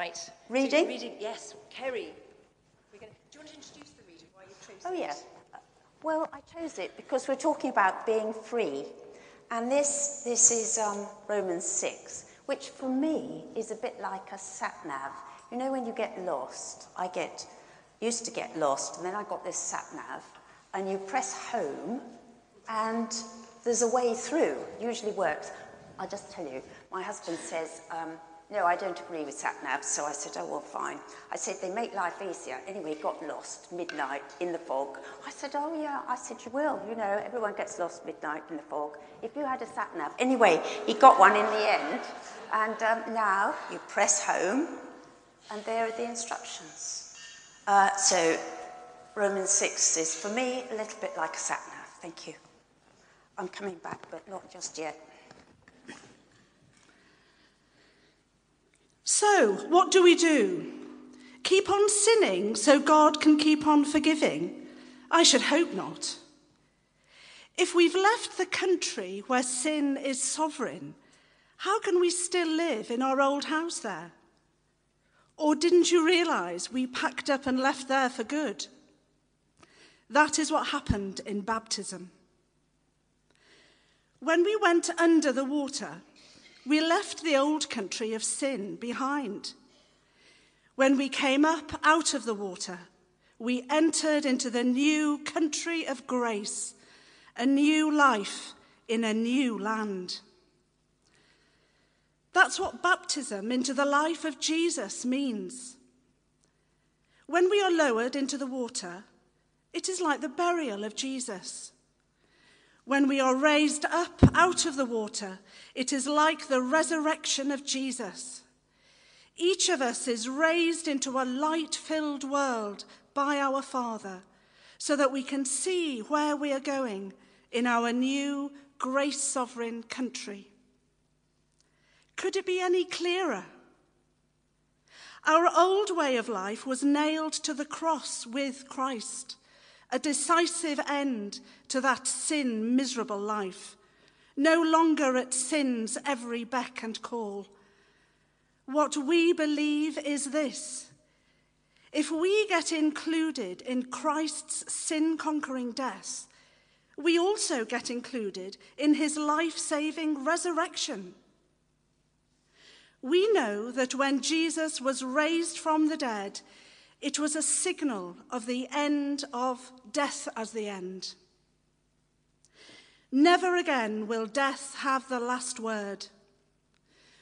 Right. So Reading? reading, yes. Kerry. We're gonna, do you want to introduce the reading while you chose Oh, yeah. Well, I chose it because we're talking about being free. And this, this is um, Romans 6, which for me is a bit like a sat nav. You know, when you get lost, I get used to get lost, and then I got this sat nav, and you press home, and there's a way through. Usually works. I'll just tell you, my husband says, um, no, I don't agree with sat navs. So I said, oh, well, fine. I said, they make life easier. Anyway, got lost midnight in the fog. I said, oh, yeah. I said, you will. You know, everyone gets lost midnight in the fog. If you had a sat nav. Anyway, he got one in the end. And um, now you press home, and there are the instructions. Uh, so Romans 6 is, for me, a little bit like a sat nav. Thank you. I'm coming back, but not just yet. So, what do we do? Keep on sinning so God can keep on forgiving? I should hope not. If we've left the country where sin is sovereign, how can we still live in our old house there? Or didn't you realize we packed up and left there for good? That is what happened in baptism. When we went under the water, we left the old country of sin behind. When we came up out of the water, we entered into the new country of grace, a new life in a new land. That's what baptism into the life of Jesus means. When we are lowered into the water, it is like the burial of Jesus. When we are raised up out of the water, it is like the resurrection of Jesus. Each of us is raised into a light filled world by our Father so that we can see where we are going in our new grace sovereign country. Could it be any clearer? Our old way of life was nailed to the cross with Christ a decisive end to that sin miserable life, no longer at sin's every beck and call. What we believe is this if we get included in Christ's sin conquering death, we also get included in his life saving resurrection. We know that when Jesus was raised from the dead, it was a signal of the end of death as the end. Never again will death have the last word.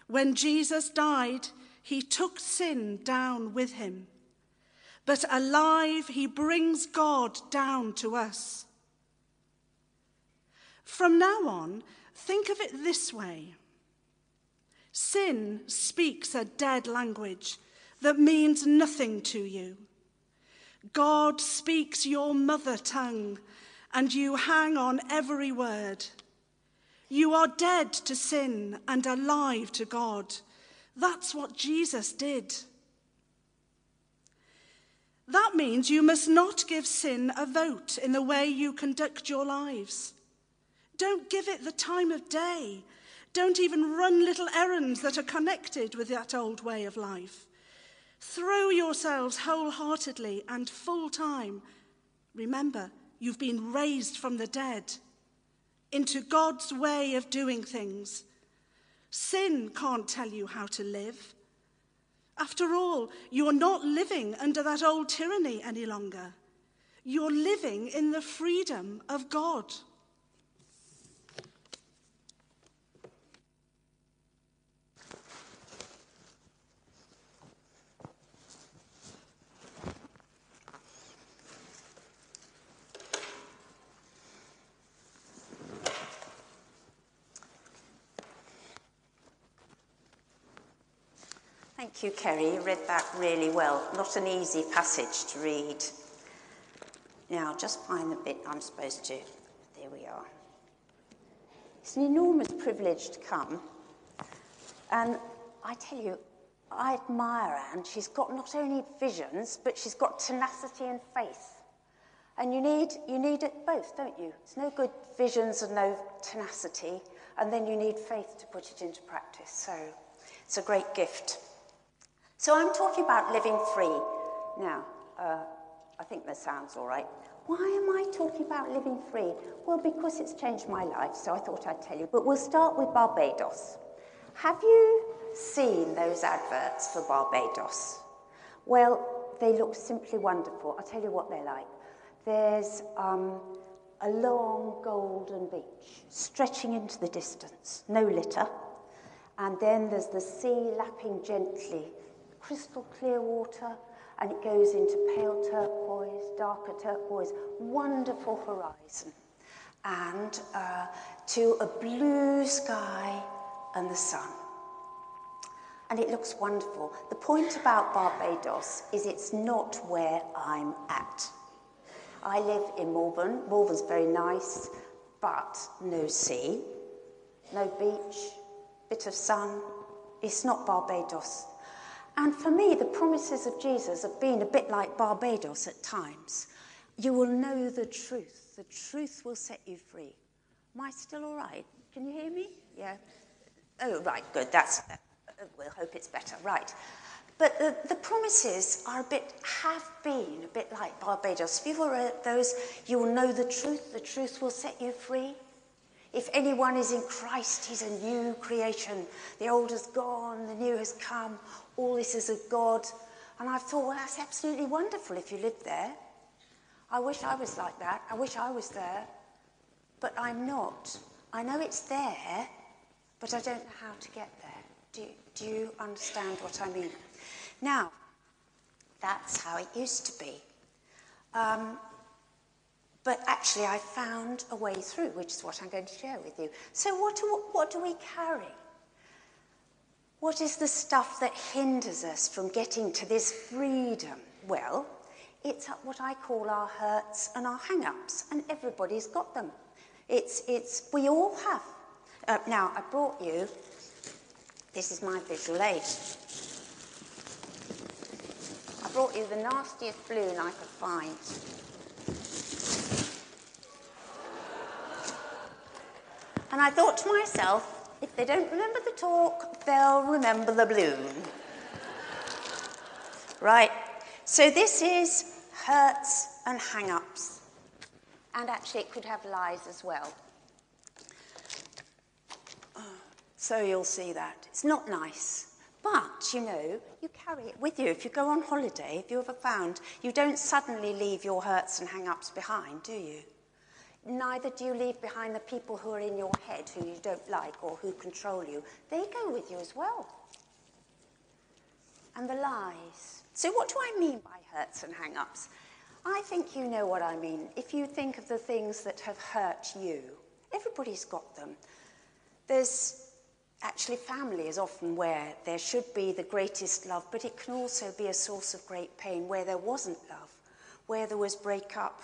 When Jesus died, he took sin down with him. But alive, he brings God down to us. From now on, think of it this way sin speaks a dead language that means nothing to you. God speaks your mother tongue, and you hang on every word. You are dead to sin and alive to God. That's what Jesus did. That means you must not give sin a vote in the way you conduct your lives. Don't give it the time of day. Don't even run little errands that are connected with that old way of life. Throw yourselves wholeheartedly and full time. Remember, you've been raised from the dead into God's way of doing things. Sin can't tell you how to live. After all, you're not living under that old tyranny any longer. You're living in the freedom of God. You, Kerry. Read that really well. Not an easy passage to read. Now, just find the bit I'm supposed to. There we are. It's an enormous privilege to come. And I tell you, I admire Anne. She's got not only visions, but she's got tenacity and faith. And you need, you need it both, don't you? It's no good visions and no tenacity, and then you need faith to put it into practice. So it's a great gift. So I'm talking about living free. Now, uh, I think that sounds all right. Why am I talking about living free? Well, because it's changed my life, so I thought I'd tell you. But we'll start with Barbados. Have you seen those adverts for Barbados? Well, they look simply wonderful. I'll tell you what they're like. There's um, a long golden beach stretching into the distance, no litter. And then there's the sea lapping gently, crystal clear water, and it goes into pale turquoise, darker turquoise, wonderful horizon, and uh, to a blue sky and the sun. And it looks wonderful. The point about Barbados is it's not where I'm at. I live in Malvern. Malvern's very nice, but no sea, no beach, bit of sun. It's not Barbados. And for me, the promises of Jesus have been a bit like Barbados at times. You will know the truth. The truth will set you free. Am I still all right? Can you hear me? Yeah. Oh, right, good. That's. Uh, we'll hope it's better. Right. But the, the promises are a bit, have been a bit like Barbados. If you've read those, you will know the truth. The truth will set you free. If anyone is in Christ, he's a new creation. The old has gone, the new has come. All this is of God. And I've thought, well, that's absolutely wonderful if you live there. I wish I was like that. I wish I was there. But I'm not. I know it's there, but I don't know how to get there. Do, do you understand what I mean? Now, that's how it used to be. Um, but actually, I found a way through, which is what I'm going to share with you. So, what do, what do we carry? What is the stuff that hinders us from getting to this freedom? Well, it's what I call our hurts and our hang ups, and everybody's got them. It's, it's, we all have. Uh, now, I brought you, this is my visual aid. I brought you the nastiest balloon I could find. And I thought to myself, if they don't remember the talk, they'll remember the balloon. right, so this is hurts and hang ups. And actually, it could have lies as well. So you'll see that. It's not nice. But, you know, you carry it with you. If you go on holiday, if you ever found, you don't suddenly leave your hurts and hang ups behind, do you? Neither do you leave behind the people who are in your head who you don't like or who control you. They go with you as well. And the lies. So, what do I mean by hurts and hang ups? I think you know what I mean. If you think of the things that have hurt you, everybody's got them. There's actually, family is often where there should be the greatest love, but it can also be a source of great pain where there wasn't love, where there was breakup,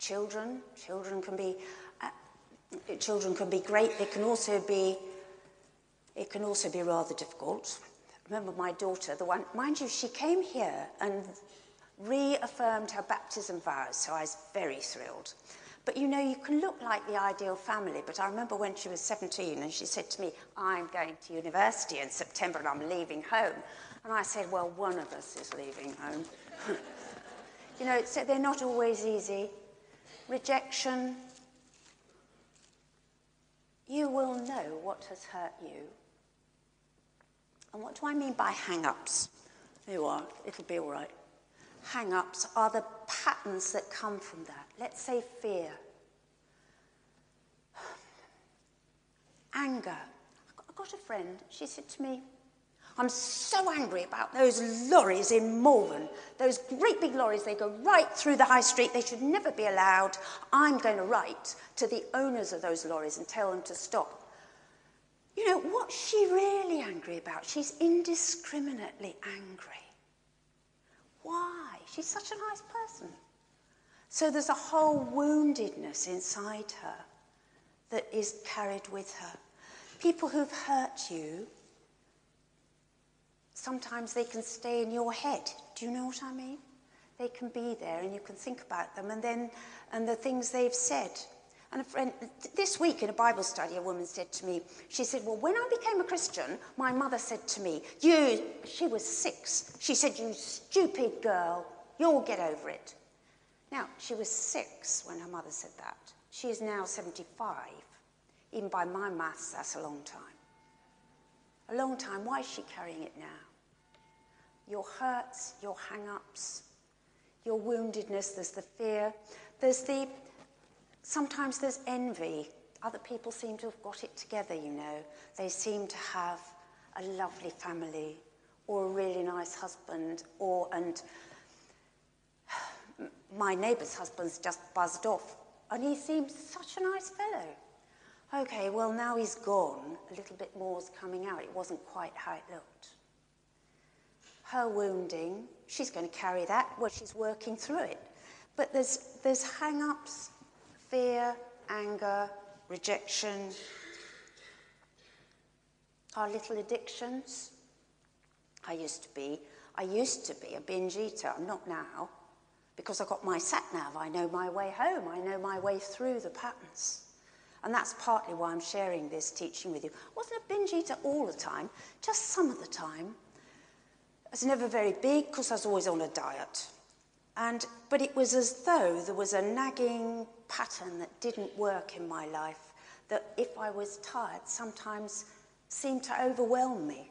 children. Children can be, uh, children can be great. They can also be, it can also be rather difficult. remember my daughter, the one, mind you, she came here and reaffirmed her baptism vows, so I was very thrilled. But you know, you can look like the ideal family. But I remember when she was 17 and she said to me, I'm going to university in September and I'm leaving home. And I said, Well, one of us is leaving home. you know, so they're not always easy rejection, you will know what has hurt you. And what do I mean by hang ups? There you are, it'll be all right. Hang ups are the patterns that come from that. Let's say fear, anger. I got a friend, she said to me, I'm so angry about those lorries in Malvern. Those great big lorries, they go right through the high street. They should never be allowed. I'm going to write to the owners of those lorries and tell them to stop. You know, what's she really angry about? She's indiscriminately angry. Why? She's such a nice person. So there's a whole woundedness inside her that is carried with her. People who've hurt you Sometimes they can stay in your head. Do you know what I mean? They can be there and you can think about them and then and the things they've said. And a friend, this week in a Bible study, a woman said to me, she said, Well, when I became a Christian, my mother said to me, You, she was six. She said, You stupid girl, you'll get over it. Now, she was six when her mother said that. She is now 75. Even by my maths, that's a long time. A long time. Why is she carrying it now? Your hurts, your hang ups, your woundedness, there's the fear, there's the Sometimes there's envy. Other people seem to have got it together, you know. They seem to have a lovely family or a really nice husband or and my neighbour's husband's just buzzed off and he seems such a nice fellow. Okay, well now he's gone, a little bit more's coming out. It wasn't quite how it looked. Her wounding, she's going to carry that. Well, she's working through it. But there's, there's hang ups fear, anger, rejection, our little addictions. I used to be, I used to be a binge eater. I'm not now because I've got my sat nav. I know my way home. I know my way through the patterns. And that's partly why I'm sharing this teaching with you. I wasn't a binge eater all the time, just some of the time. I was never very big because I was always on a diet. And, but it was as though there was a nagging pattern that didn't work in my life, that if I was tired, sometimes seemed to overwhelm me.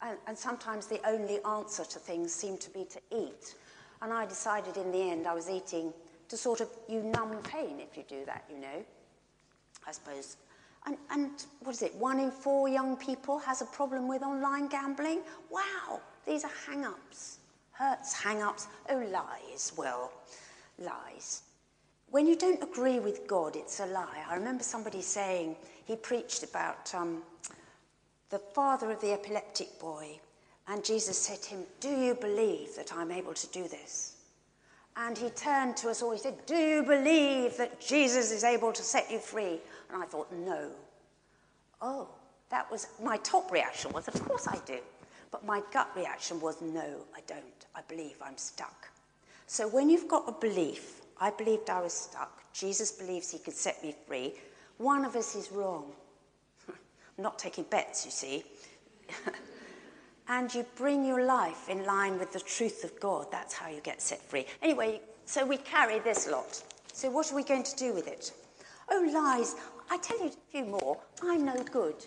And, and sometimes the only answer to things seemed to be to eat. And I decided in the end I was eating to sort of, you numb pain if you do that, you know, I suppose. And, and what is it, one in four young people has a problem with online gambling? Wow, these are hang ups hurts, hang ups, oh, lies. Well, lies. When you don't agree with God, it's a lie. I remember somebody saying, he preached about um, the father of the epileptic boy, and Jesus said to him, Do you believe that I'm able to do this? And he turned to us all, he said, Do you believe that Jesus is able to set you free? And I thought, No. Oh, that was my top reaction was, Of course I do. But my gut reaction was, no, I don't. I believe I'm stuck. So when you've got a belief, I believed I was stuck, Jesus believes he could set me free, one of us is wrong. I'm not taking bets, you see. and you bring your life in line with the truth of God. That's how you get set free. Anyway, so we carry this lot. So what are we going to do with it? Oh, lies. I tell you a few more. I'm no good.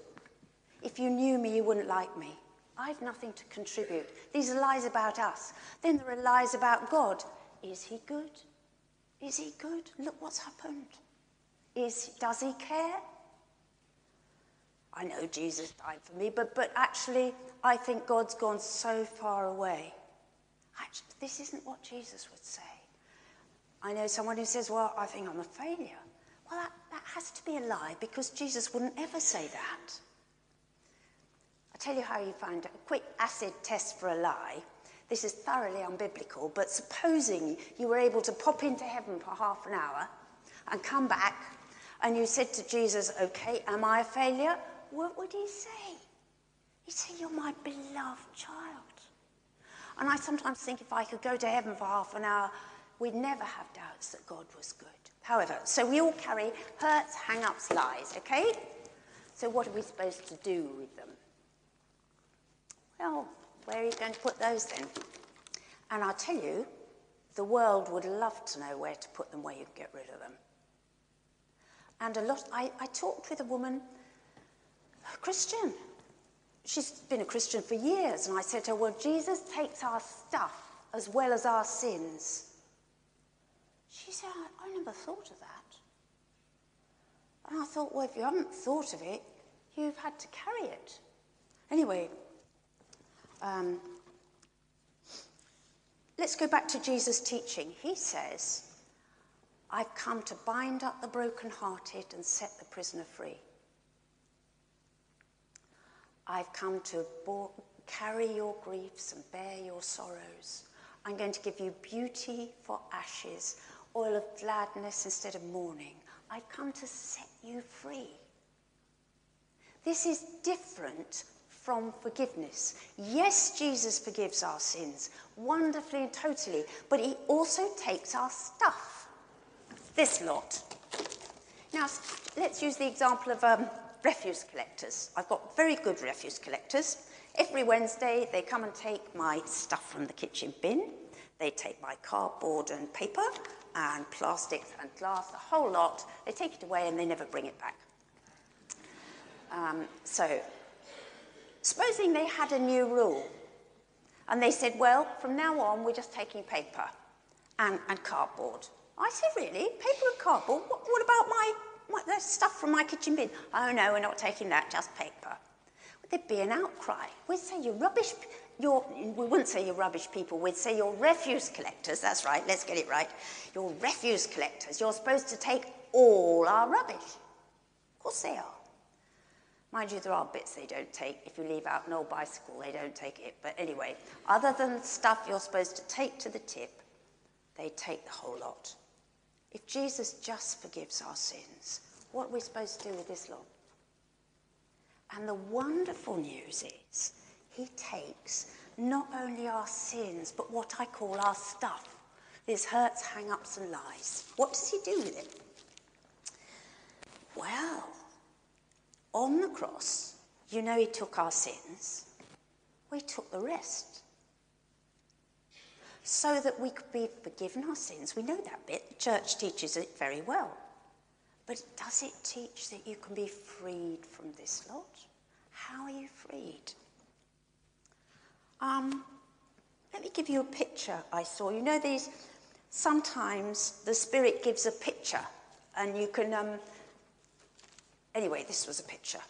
If you knew me, you wouldn't like me. I've nothing to contribute. These are lies about us. Then there are lies about God. Is he good? Is he good? Look what's happened. Is, does he care? I know Jesus died for me, but, but actually, I think God's gone so far away. Actually, this isn't what Jesus would say. I know someone who says, Well, I think I'm a failure. Well, that, that has to be a lie because Jesus wouldn't ever say that. Tell you how you find a quick acid test for a lie. This is thoroughly unbiblical, but supposing you were able to pop into heaven for half an hour and come back, and you said to Jesus, Okay, am I a failure? What would he say? He'd say, You're my beloved child. And I sometimes think if I could go to heaven for half an hour, we'd never have doubts that God was good. However, so we all carry hurts, hang ups, lies, okay? So what are we supposed to do with them? Well, where are you going to put those then? And I'll tell you, the world would love to know where to put them, where you can get rid of them. And a lot, I, I talked with a woman, a Christian. She's been a Christian for years, and I said to her, Well, Jesus takes our stuff as well as our sins. She said, I, I never thought of that. And I thought, Well, if you haven't thought of it, you've had to carry it. Anyway, um, let's go back to Jesus' teaching. He says, I've come to bind up the brokenhearted and set the prisoner free. I've come to carry your griefs and bear your sorrows. I'm going to give you beauty for ashes, oil of gladness instead of mourning. I've come to set you free. This is different from forgiveness. Yes, Jesus forgives our sins wonderfully and totally, but he also takes our stuff. This lot. Now, let's use the example of um, refuse collectors. I've got very good refuse collectors. Every Wednesday, they come and take my stuff from the kitchen bin. They take my cardboard and paper and plastics and glass, the whole lot. They take it away and they never bring it back. Um, so, supposing they had a new rule and they said, well, from now on, we're just taking paper and, and cardboard. I said, really? Paper and cardboard? What, what about my, my the stuff from my kitchen bin? Oh, no, we're not taking that, just paper. Would there be an outcry? We'd say, you're rubbish. We wouldn't say you're rubbish people, we'd say you're refuse collectors. That's right, let's get it right. You're refuse collectors. You're supposed to take all our rubbish. Of course they are. Mind you, there are bits they don't take. If you leave out an old bicycle, they don't take it. But anyway, other than stuff you're supposed to take to the tip, they take the whole lot. If Jesus just forgives our sins, what are we supposed to do with this lot? And the wonderful news is, he takes not only our sins, but what I call our stuff. These hurts, hang ups, and lies. What does he do with it? Well, on the cross, you know he took our sins. We took the rest. So that we could be forgiven our sins. We know that bit. The church teaches it very well. But does it teach that you can be freed from this lot? How are you freed? Um, let me give you a picture I saw. You know, these sometimes the Spirit gives a picture, and you can. Um, anyway, this was a picture.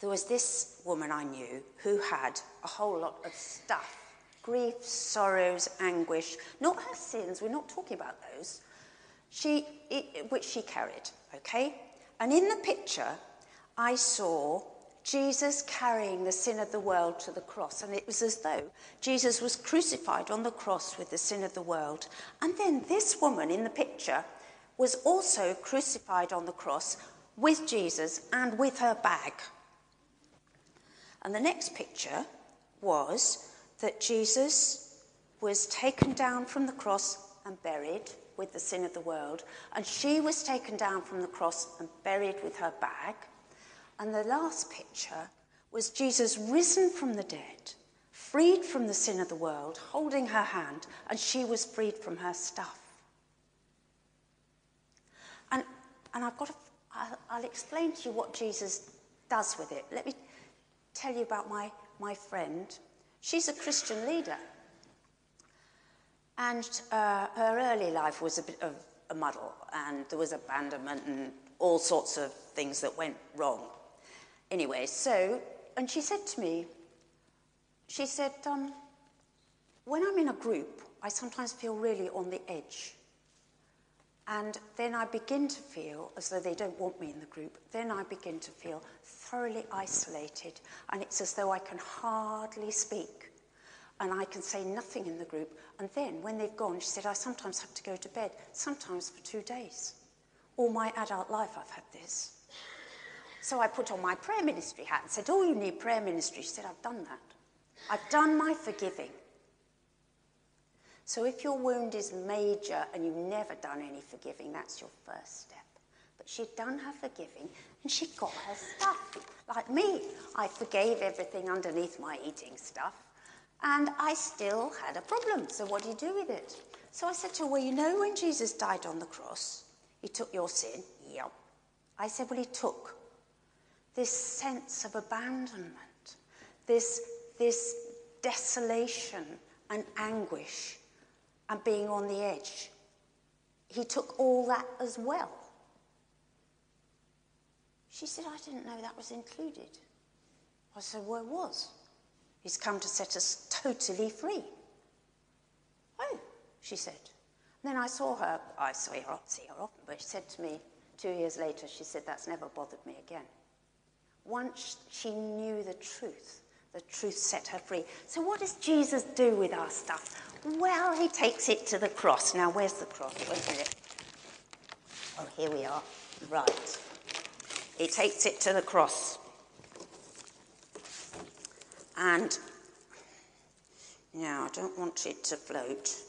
There was this woman I knew who had a whole lot of stuff grief, sorrows, anguish, not her sins, we're not talking about those, she, it, which she carried, okay? And in the picture, I saw Jesus carrying the sin of the world to the cross. And it was as though Jesus was crucified on the cross with the sin of the world. And then this woman in the picture was also crucified on the cross with Jesus and with her bag. And the next picture was that Jesus was taken down from the cross and buried with the sin of the world, and she was taken down from the cross and buried with her bag. And the last picture was Jesus risen from the dead, freed from the sin of the world, holding her hand, and she was freed from her stuff. And, and I've got to, I'll, I'll explain to you what Jesus does with it. Let me tell you about my, my friend. She's a Christian leader. And uh, her early life was a bit of a muddle, and there was abandonment and all sorts of things that went wrong. Anyway, so, and she said to me, she said, um, when I'm in a group, I sometimes feel really on the edge. And then I begin to feel as though they don't want me in the group. Then I begin to feel thoroughly isolated, and it's as though I can hardly speak and I can say nothing in the group. And then when they've gone, she said, I sometimes have to go to bed, sometimes for two days. All my adult life, I've had this. So I put on my prayer ministry hat and said, Oh, you need prayer ministry. She said, I've done that. I've done my forgiving. So if your wound is major and you've never done any forgiving, that's your first step. But she'd done her forgiving and she got her stuff. Like me, I forgave everything underneath my eating stuff and I still had a problem. So what do you do with it? So I said to her, Well, you know, when Jesus died on the cross, he took your sin. Yep. I said, Well, he took this sense of abandonment, this, this desolation and anguish and being on the edge. He took all that as well. She said, I didn't know that was included. I said, Well, it was. He's come to set us totally free. Oh, she said. And then I saw her, I saw her, see her often, but she said to me two years later, she said, That's never bothered me again. Once she knew the truth, the truth set her free. So, what does Jesus do with our stuff? Well, he takes it to the cross. Now, where's the cross? Wait a minute. Oh, here we are. Right. He takes it to the cross. And now I don't want it to float.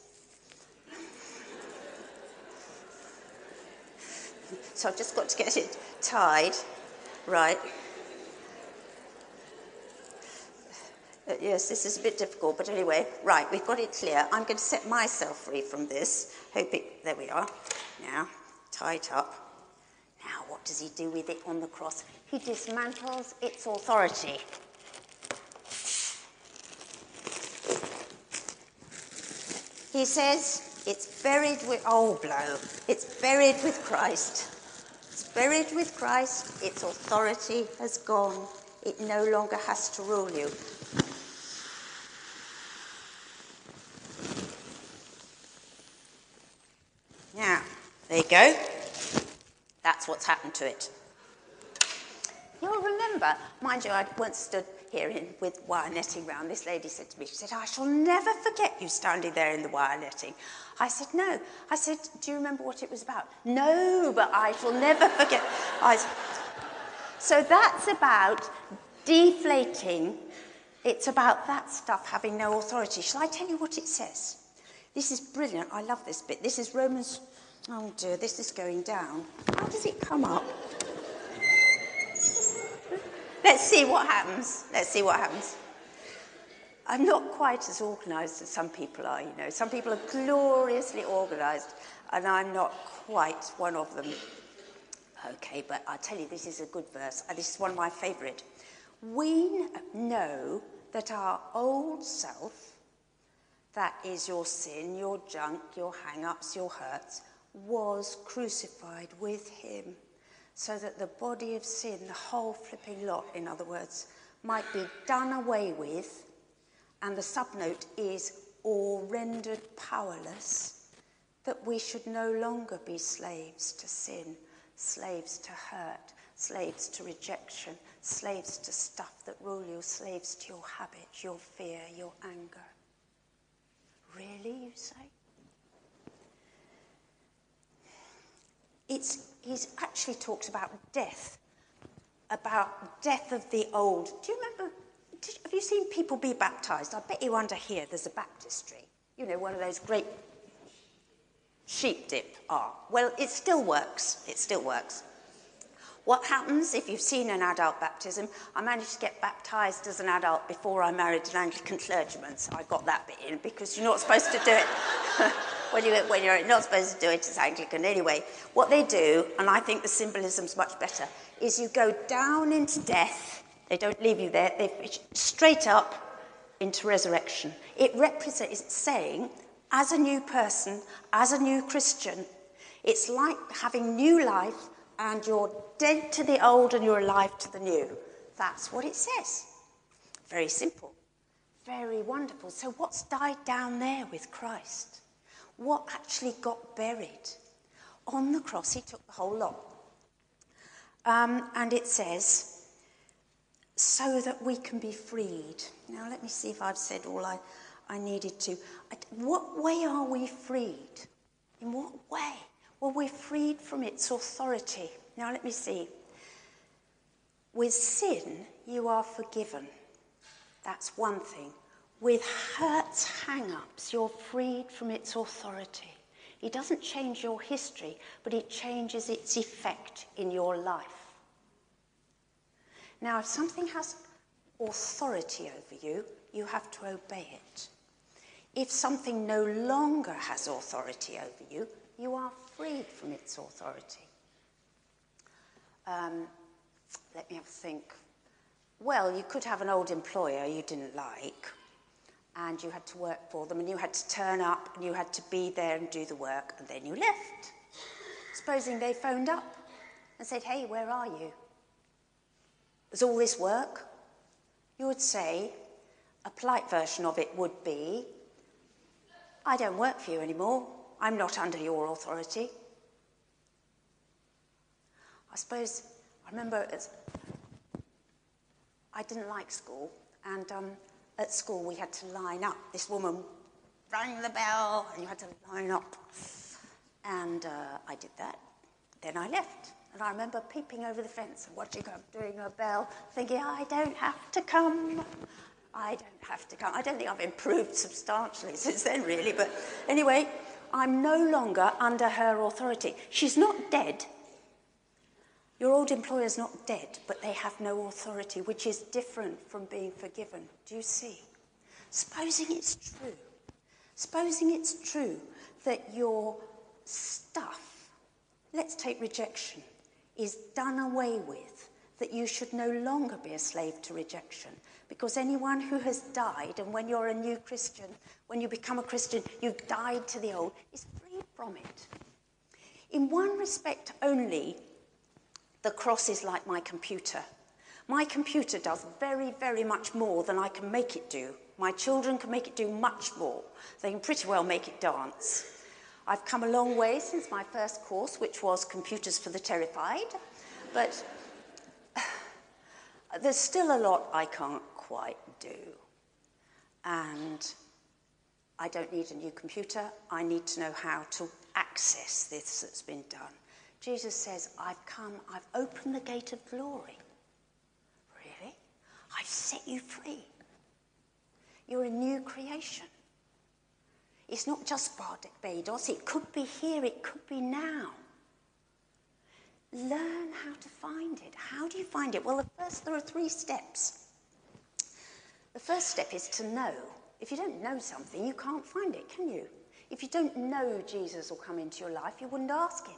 So I've just got to get it tied. Right. Uh, yes, this is a bit difficult, but anyway, right, we've got it clear. I'm going to set myself free from this. Hope it, there we are. Now, tie it up. Now, what does he do with it on the cross? He dismantles its authority. He says it's buried with, oh, blow, it's buried with Christ. It's buried with Christ, its authority has gone. It no longer has to rule you. Now, there you go. That's what's happened to it. You'll remember, mind you, I once stood here in, with wire netting round. This lady said to me, she said, I shall never forget you standing there in the wire netting. I said, no. I said, do you remember what it was about? No, but I shall never forget. I, so that's about deflating. It's about that stuff having no authority. Shall I tell you what it says? This is brilliant. I love this bit. This is Romans. Oh dear, this is going down. How does it come up? Let's see what happens. Let's see what happens. I'm not quite as organised as some people are, you know. Some people are gloriously organised, and I'm not quite one of them. Okay, but I'll tell you, this is a good verse. This is one of my favourite. We know that our old self, that is your sin, your junk, your hang ups, your hurts, was crucified with him so that the body of sin, the whole flipping lot, in other words, might be done away with. And the subnote is, or rendered powerless, that we should no longer be slaves to sin, slaves to hurt, slaves to rejection, slaves to stuff that rule you, slaves to your habits, your fear, your anger. Really, you say? It's, he's actually talks about death, about death of the old. Do you remember? Did, have you seen people be baptized? I bet you under here there's a baptistry. You know, one of those great sheep dip are. Well, it still works. It still works. What happens if you've seen an adult baptism? I managed to get baptized as an adult before I married an Anglican clergyman, so I got that bit in because you're not supposed to do it when, you, when you're not supposed to do it as Anglican. Anyway, what they do, and I think the symbolism's much better, is you go down into death. They don't leave you there, they straight up into resurrection. It represents, saying, as a new person, as a new Christian, it's like having new life and you're dead to the old and you're alive to the new. That's what it says. Very simple. Very wonderful. So, what's died down there with Christ? What actually got buried? On the cross, he took the whole lot. Um, and it says, so that we can be freed. Now, let me see if I've said all I, I needed to. What way are we freed? In what way? Well, we're freed from its authority. Now, let me see. With sin, you are forgiven. That's one thing. With hurts, hang ups, you're freed from its authority. It doesn't change your history, but it changes its effect in your life. Now, if something has authority over you, you have to obey it. If something no longer has authority over you, you are freed from its authority. Um, let me have a think. Well, you could have an old employer you didn't like, and you had to work for them, and you had to turn up, and you had to be there and do the work, and then you left. Supposing they phoned up and said, Hey, where are you? There's all this work. You would say, a polite version of it would be, I don't work for you anymore. I'm not under your authority. I suppose I remember I didn't like school, and um, at school we had to line up. This woman rang the bell, and you had to line up. And uh, I did that. Then I left. And I remember peeping over the fence and watching her doing her bell, thinking, I don't have to come. I don't have to come. I don't think I've improved substantially since then, really. But anyway, I'm no longer under her authority. She's not dead, Your old employer is not dead, but they have no authority, which is different from being forgiven. Do you see? Supposing it's true, supposing it's true that your stuff, let's take rejection, is done away with, that you should no longer be a slave to rejection. Because anyone who has died, and when you're a new Christian, when you become a Christian, you've died to the old, is free from it. In one respect only, the cross is like my computer. My computer does very, very much more than I can make it do. My children can make it do much more. They can pretty well make it dance. I've come a long way since my first course, which was Computers for the Terrified, but there's still a lot I can't quite do. And I don't need a new computer. I need to know how to access this that's been done. Jesus says, I've come, I've opened the gate of glory. Really? I've set you free. You're a new creation. It's not just Barbados, it could be here, it could be now. Learn how to find it. How do you find it? Well, the first, there are three steps. The first step is to know. If you don't know something, you can't find it, can you? If you don't know Jesus will come into your life, you wouldn't ask him.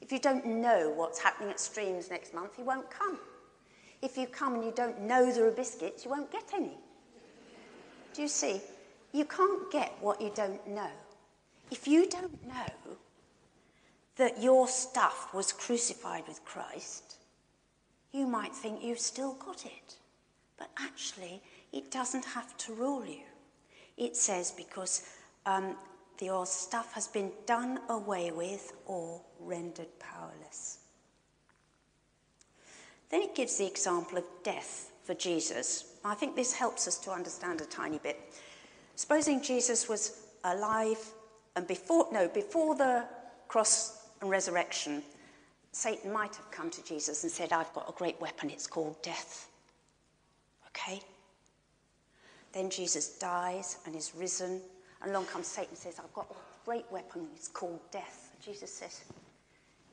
If you don't know what's happening at Streams next month, he won't come. If you come and you don't know there are biscuits, you won't get any. Do you see? You can't get what you don't know. If you don't know that your stuff was crucified with Christ, you might think you've still got it. But actually, it doesn't have to rule you. It says because um, your stuff has been done away with or rendered powerless. Then it gives the example of death for Jesus. I think this helps us to understand a tiny bit. Supposing Jesus was alive and before, no, before the cross and resurrection, Satan might have come to Jesus and said, I've got a great weapon, it's called death. Okay? Then Jesus dies and is risen and along comes Satan and says, I've got a great weapon, it's called death. Jesus says,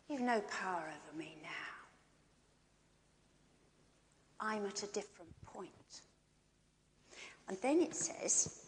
You've no power over me now. I'm at a different point. And then it says,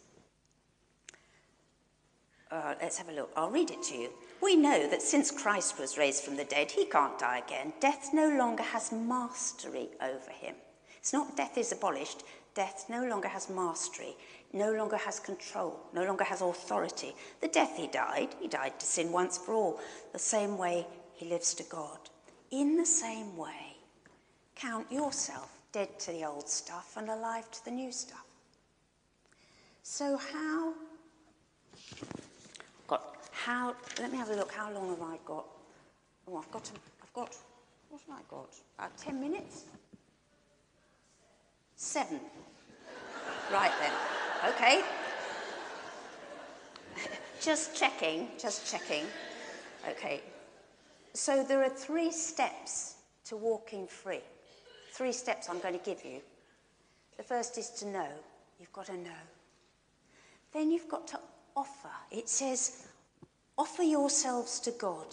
uh, let's have a look. I'll read it to you. We know that since Christ was raised from the dead, he can't die again. Death no longer has mastery over him. It's not death is abolished, death no longer has mastery no longer has control, no longer has authority. The death he died, he died to sin once for all, the same way he lives to God. In the same way, count yourself dead to the old stuff and alive to the new stuff. So, how? Got how? Let me have a look. How long have I got? Oh, I've got. I've got. What have I got? About ten minutes. Seven. Right then. Okay. just checking, just checking. Okay. So there are three steps to walking free. Three steps I'm going to give you. The first is to know. You've got to know. Then you've got to offer. It says, offer yourselves to God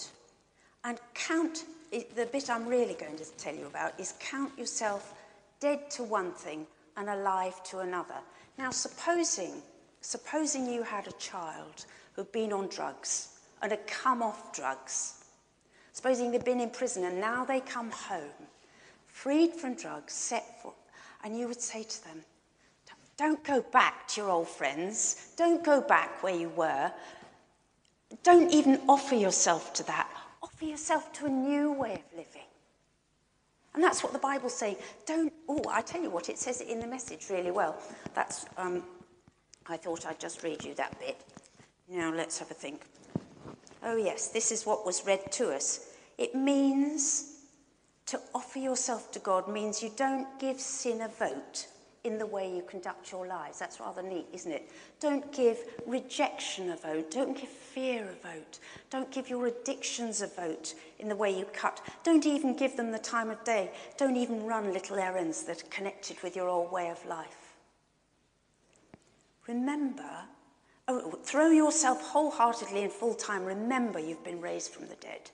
and count. The bit I'm really going to tell you about is count yourself dead to one thing and alive to another. Now, supposing, supposing you had a child who'd been on drugs and had come off drugs, supposing they'd been in prison and now they come home, freed from drugs, set for, and you would say to them, don't go back to your old friends. Don't go back where you were. Don't even offer yourself to that. Offer yourself to a new way of living. And that's what the Bible's saying. Don't, oh, I tell you what, it says it in the message really well. That's, um, I thought I'd just read you that bit. Now let's have a think. Oh, yes, this is what was read to us. It means to offer yourself to God means you don't give sin a vote in the way you conduct your lives. That's rather neat, isn't it? Don't give rejection a vote. Don't give fear a vote. Don't give your addictions a vote in the way you cut. Don't even give them the time of day. Don't even run little errands that are connected with your old way of life. Remember, oh, throw yourself wholeheartedly and full time. Remember you've been raised from the dead.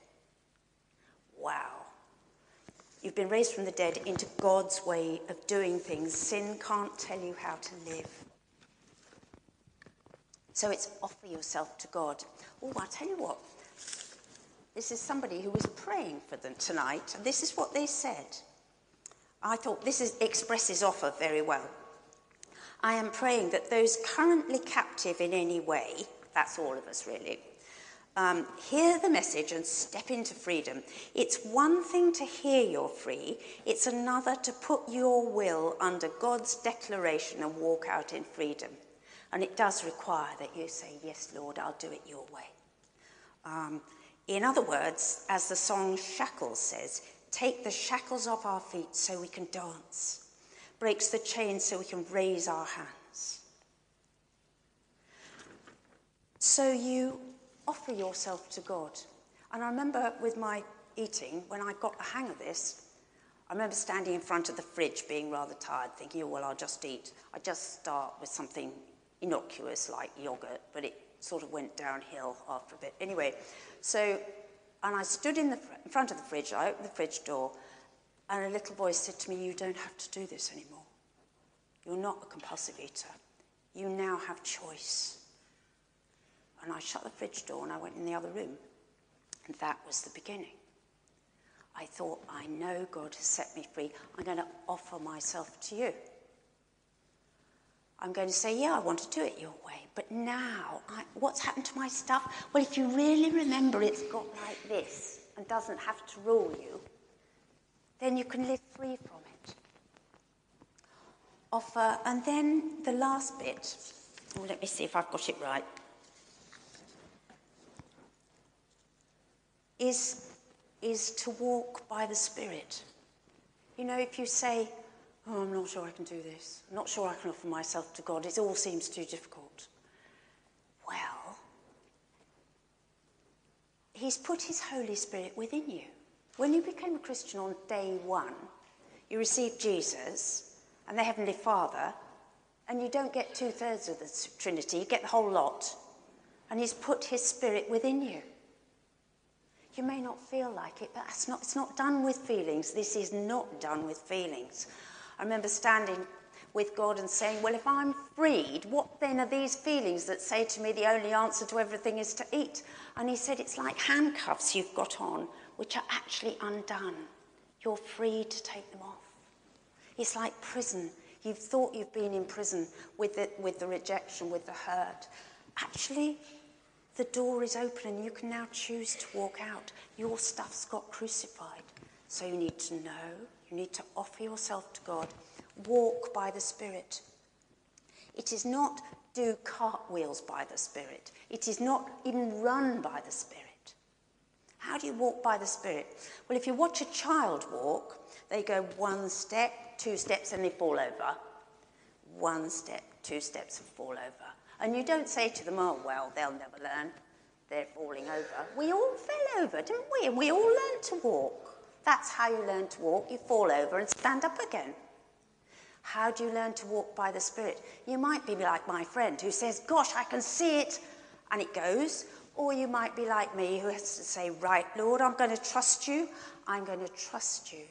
Wow. You've been raised from the dead into God's way of doing things. Sin can't tell you how to live. So it's offer yourself to God. Oh, I'll tell you what. This is somebody who was praying for them tonight, and this is what they said. I thought this is, expresses offer very well. I am praying that those currently captive in any way, that's all of us really, um, hear the message and step into freedom. It's one thing to hear you're free, it's another to put your will under God's declaration and walk out in freedom. And it does require that you say, Yes, Lord, I'll do it your way. Um, in other words, as the song Shackles says, take the shackles off our feet so we can dance, breaks the chains so we can raise our hands. So you offer yourself to God. And I remember with my eating, when I got the hang of this, I remember standing in front of the fridge being rather tired, thinking, oh, well, I'll just eat. I just start with something innocuous like yogurt, but it sort of went downhill after a bit. Anyway, so, and I stood in, the, in front of the fridge, I opened the fridge door, and a little voice said to me, You don't have to do this anymore. You're not a compulsive eater. You now have choice. And I shut the fridge door and I went in the other room. And that was the beginning. I thought, I know God has set me free. I'm going to offer myself to you. I'm going to say, yeah, I want to do it your way. But now, I, what's happened to my stuff? Well, if you really remember it's got like this and doesn't have to rule you, then you can live free from it. Offer, and then the last bit, let me see if I've got it right. Is, is to walk by the Spirit. You know, if you say, Oh, I'm not sure I can do this, I'm not sure I can offer myself to God, it all seems too difficult. Well, He's put His Holy Spirit within you. When you became a Christian on day one, you received Jesus and the Heavenly Father, and you don't get two thirds of the Trinity, you get the whole lot. And He's put His Spirit within you. You may not feel like it, but it's not, it's not done with feelings. This is not done with feelings. I remember standing with God and saying, Well, if I'm freed, what then are these feelings that say to me the only answer to everything is to eat? And he said, It's like handcuffs you've got on, which are actually undone. You're free to take them off. It's like prison. You've thought you've been in prison with the, with the rejection, with the hurt. Actually, the door is open and you can now choose to walk out. Your stuff's got crucified. So you need to know, you need to offer yourself to God, walk by the Spirit. It is not do cartwheels by the Spirit, it is not even run by the Spirit. How do you walk by the Spirit? Well, if you watch a child walk, they go one step, two steps, and they fall over. One step, two steps, and fall over. And you don't say to them, oh, well, they'll never learn. They're falling over. We all fell over, didn't we? And we all learned to walk. That's how you learn to walk. You fall over and stand up again. How do you learn to walk by the Spirit? You might be like my friend who says, Gosh, I can see it, and it goes. Or you might be like me who has to say, Right, Lord, I'm going to trust you. I'm going to trust you.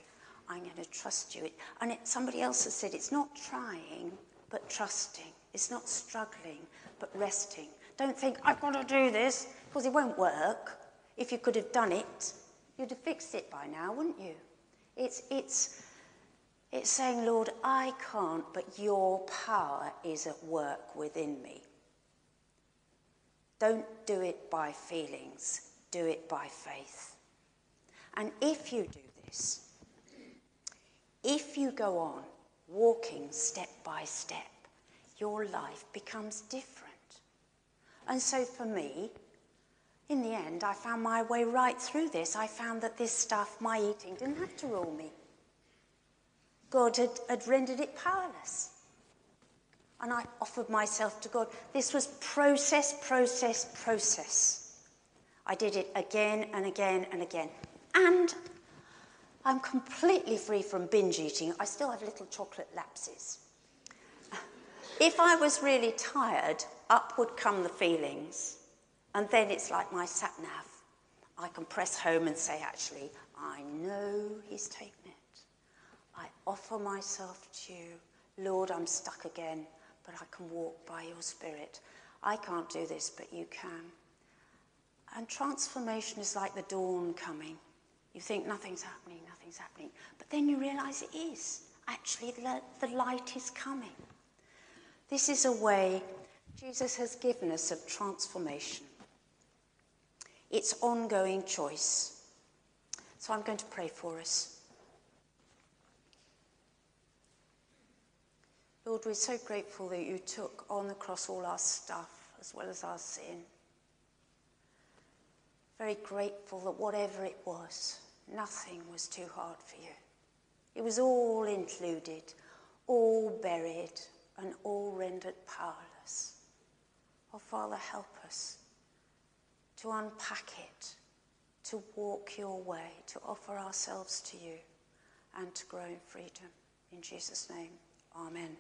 I'm going to trust you. And it, somebody else has said, It's not trying, but trusting. It's not struggling, but resting. Don't think, I've got to do this, because it won't work. If you could have done it, you'd have fixed it by now, wouldn't you? It's, it's, it's saying, Lord, I can't, but your power is at work within me. Don't do it by feelings, do it by faith. And if you do this, if you go on walking step by step, your life becomes different. And so for me, in the end, I found my way right through this. I found that this stuff, my eating, didn't have to rule me. God had, had rendered it powerless. And I offered myself to God. This was process, process, process. I did it again and again and again. And I'm completely free from binge eating. I still have little chocolate lapses. If I was really tired, up would come the feelings. And then it's like my sat nav. I can press home and say, actually, I know he's taken it. I offer myself to you. Lord, I'm stuck again, but I can walk by your Spirit. I can't do this, but you can. And transformation is like the dawn coming. You think nothing's happening, nothing's happening. But then you realize it is. Actually, the, the light is coming. This is a way Jesus has given us of transformation. It's ongoing choice. So I'm going to pray for us. Lord, we're so grateful that you took on the cross all our stuff as well as our sin. Very grateful that whatever it was, nothing was too hard for you. It was all included, all buried, and all rendered powerless. Oh, Father, help us to unpack it, to walk your way, to offer ourselves to you, and to grow in freedom. In Jesus' name, amen.